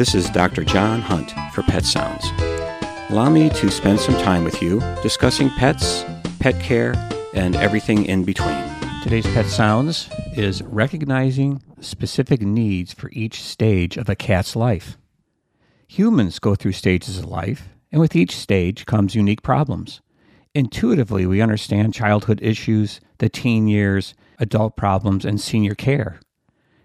This is Dr. John Hunt for Pet Sounds. Allow me to spend some time with you discussing pets, pet care, and everything in between. Today's Pet Sounds is recognizing specific needs for each stage of a cat's life. Humans go through stages of life, and with each stage comes unique problems. Intuitively, we understand childhood issues, the teen years, adult problems, and senior care.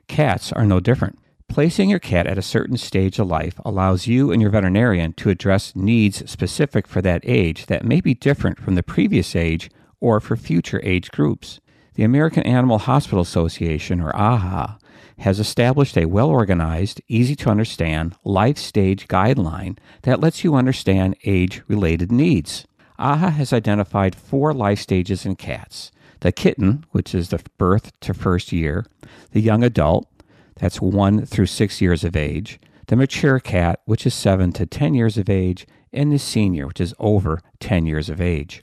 Cats are no different. Placing your cat at a certain stage of life allows you and your veterinarian to address needs specific for that age that may be different from the previous age or for future age groups. The American Animal Hospital Association, or AAHA, has established a well organized, easy to understand life stage guideline that lets you understand age related needs. AAHA has identified four life stages in cats the kitten, which is the birth to first year, the young adult, that's one through six years of age, the mature cat, which is seven to 10 years of age, and the senior, which is over 10 years of age.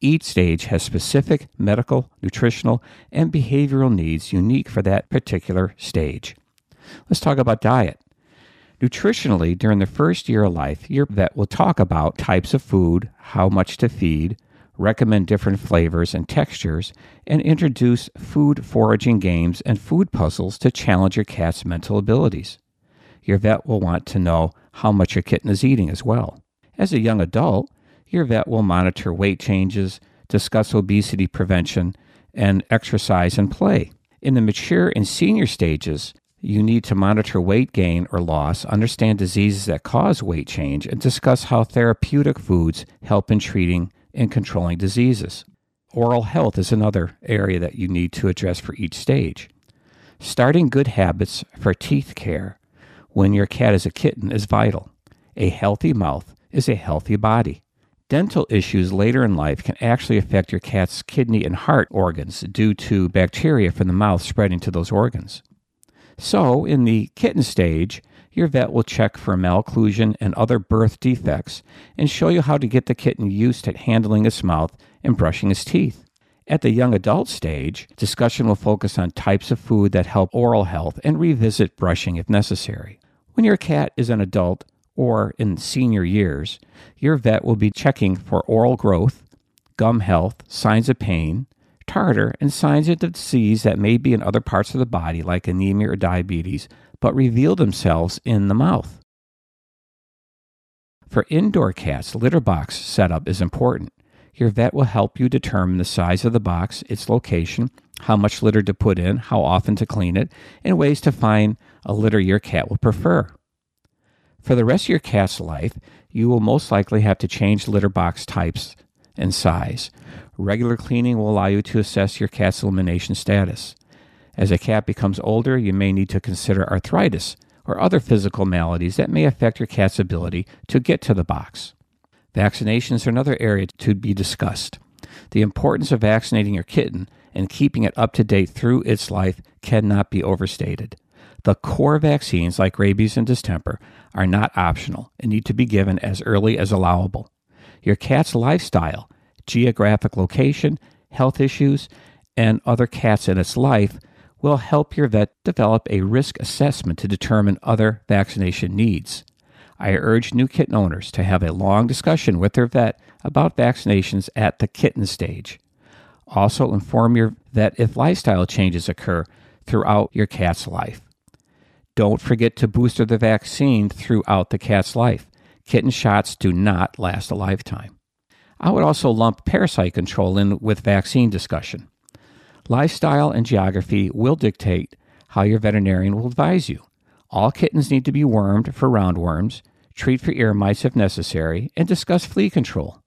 Each stage has specific medical, nutritional, and behavioral needs unique for that particular stage. Let's talk about diet. Nutritionally, during the first year of life, your vet will talk about types of food, how much to feed, recommend different flavors and textures, and introduce food foraging games and food puzzles to challenge your cat's mental abilities. Your vet will want to know how much your kitten is eating as well. As a young adult, your vet will monitor weight changes, discuss obesity prevention, and exercise and play. In the mature and senior stages, you need to monitor weight gain or loss, understand diseases that cause weight change, and discuss how therapeutic foods help in treating and controlling diseases. Oral health is another area that you need to address for each stage. Starting good habits for teeth care when your cat is a kitten is vital. A healthy mouth is a healthy body. Dental issues later in life can actually affect your cat's kidney and heart organs due to bacteria from the mouth spreading to those organs. So, in the kitten stage, your vet will check for malocclusion and other birth defects and show you how to get the kitten used to handling its mouth and brushing its teeth. At the young adult stage, discussion will focus on types of food that help oral health and revisit brushing if necessary. When your cat is an adult or in senior years, your vet will be checking for oral growth, gum health, signs of pain, tartar, and signs of disease that may be in other parts of the body like anemia or diabetes, but reveal themselves in the mouth. For indoor cats, litter box setup is important. Your vet will help you determine the size of the box, its location, how much litter to put in, how often to clean it, and ways to find a litter your cat will prefer. For the rest of your cat's life, you will most likely have to change litter box types and size. Regular cleaning will allow you to assess your cat's elimination status. As a cat becomes older, you may need to consider arthritis or other physical maladies that may affect your cat's ability to get to the box. Vaccinations are another area to be discussed. The importance of vaccinating your kitten and keeping it up to date through its life cannot be overstated. The core vaccines, like rabies and distemper, are not optional and need to be given as early as allowable. Your cat's lifestyle, geographic location, health issues, and other cats in its life will help your vet develop a risk assessment to determine other vaccination needs. I urge new kitten owners to have a long discussion with their vet about vaccinations at the kitten stage. Also, inform your vet if lifestyle changes occur throughout your cat's life. Don't forget to booster the vaccine throughout the cat's life. Kitten shots do not last a lifetime. I would also lump parasite control in with vaccine discussion. Lifestyle and geography will dictate how your veterinarian will advise you. All kittens need to be wormed for roundworms, treat for ear mites if necessary, and discuss flea control.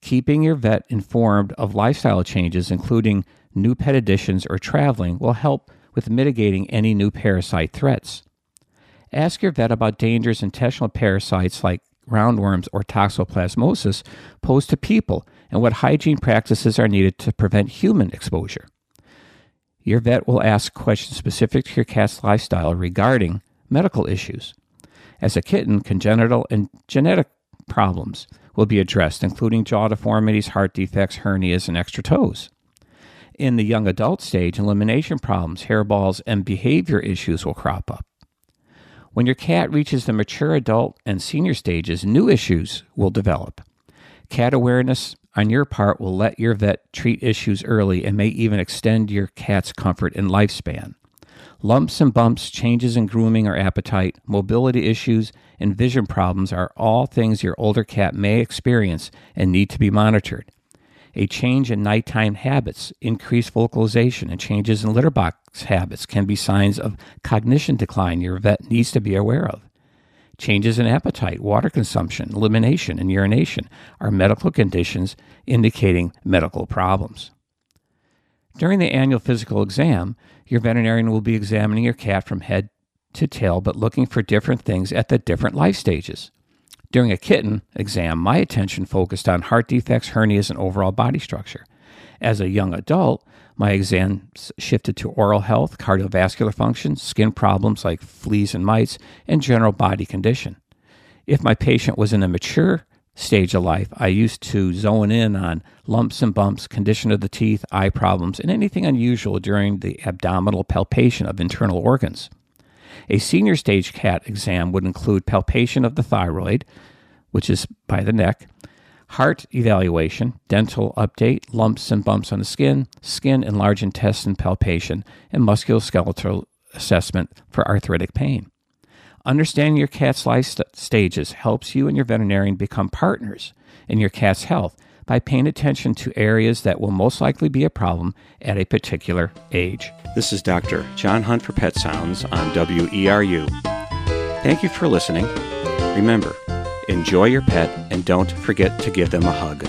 Keeping your vet informed of lifestyle changes, including new pet additions or traveling, will help with mitigating any new parasite threats. Ask your vet about dangerous intestinal parasites like roundworms or toxoplasmosis pose to people and what hygiene practices are needed to prevent human exposure. Your vet will ask questions specific to your cat's lifestyle regarding medical issues. As a kitten, congenital and genetic problems will be addressed, including jaw deformities, heart defects, hernias, and extra toes. In the young adult stage, elimination problems, hairballs, and behavior issues will crop up. When your cat reaches the mature adult and senior stages, new issues will develop. Cat awareness on your part will let your vet treat issues early and may even extend your cat's comfort and lifespan. Lumps and bumps, changes in grooming or appetite, mobility issues, and vision problems are all things your older cat may experience and need to be monitored. A change in nighttime habits, increased vocalization, and changes in litter box habits can be signs of cognition decline your vet needs to be aware of. Changes in appetite, water consumption, elimination, and urination are medical conditions indicating medical problems. During the annual physical exam, your veterinarian will be examining your cat from head to tail, but looking for different things at the different life stages. During a kitten exam, my attention focused on heart defects, hernias, and overall body structure. As a young adult, my exams shifted to oral health, cardiovascular function, skin problems like fleas and mites, and general body condition. If my patient was in a mature stage of life, I used to zone in on lumps and bumps, condition of the teeth, eye problems, and anything unusual during the abdominal palpation of internal organs. A senior stage cat exam would include palpation of the thyroid, which is by the neck, heart evaluation, dental update, lumps and bumps on the skin, skin and large intestine palpation, and musculoskeletal assessment for arthritic pain. Understanding your cat's life st- stages helps you and your veterinarian become partners in your cat's health by paying attention to areas that will most likely be a problem at a particular age. This is Dr. John Hunt for Pet Sounds on WERU. Thank you for listening. Remember, enjoy your pet and don't forget to give them a hug.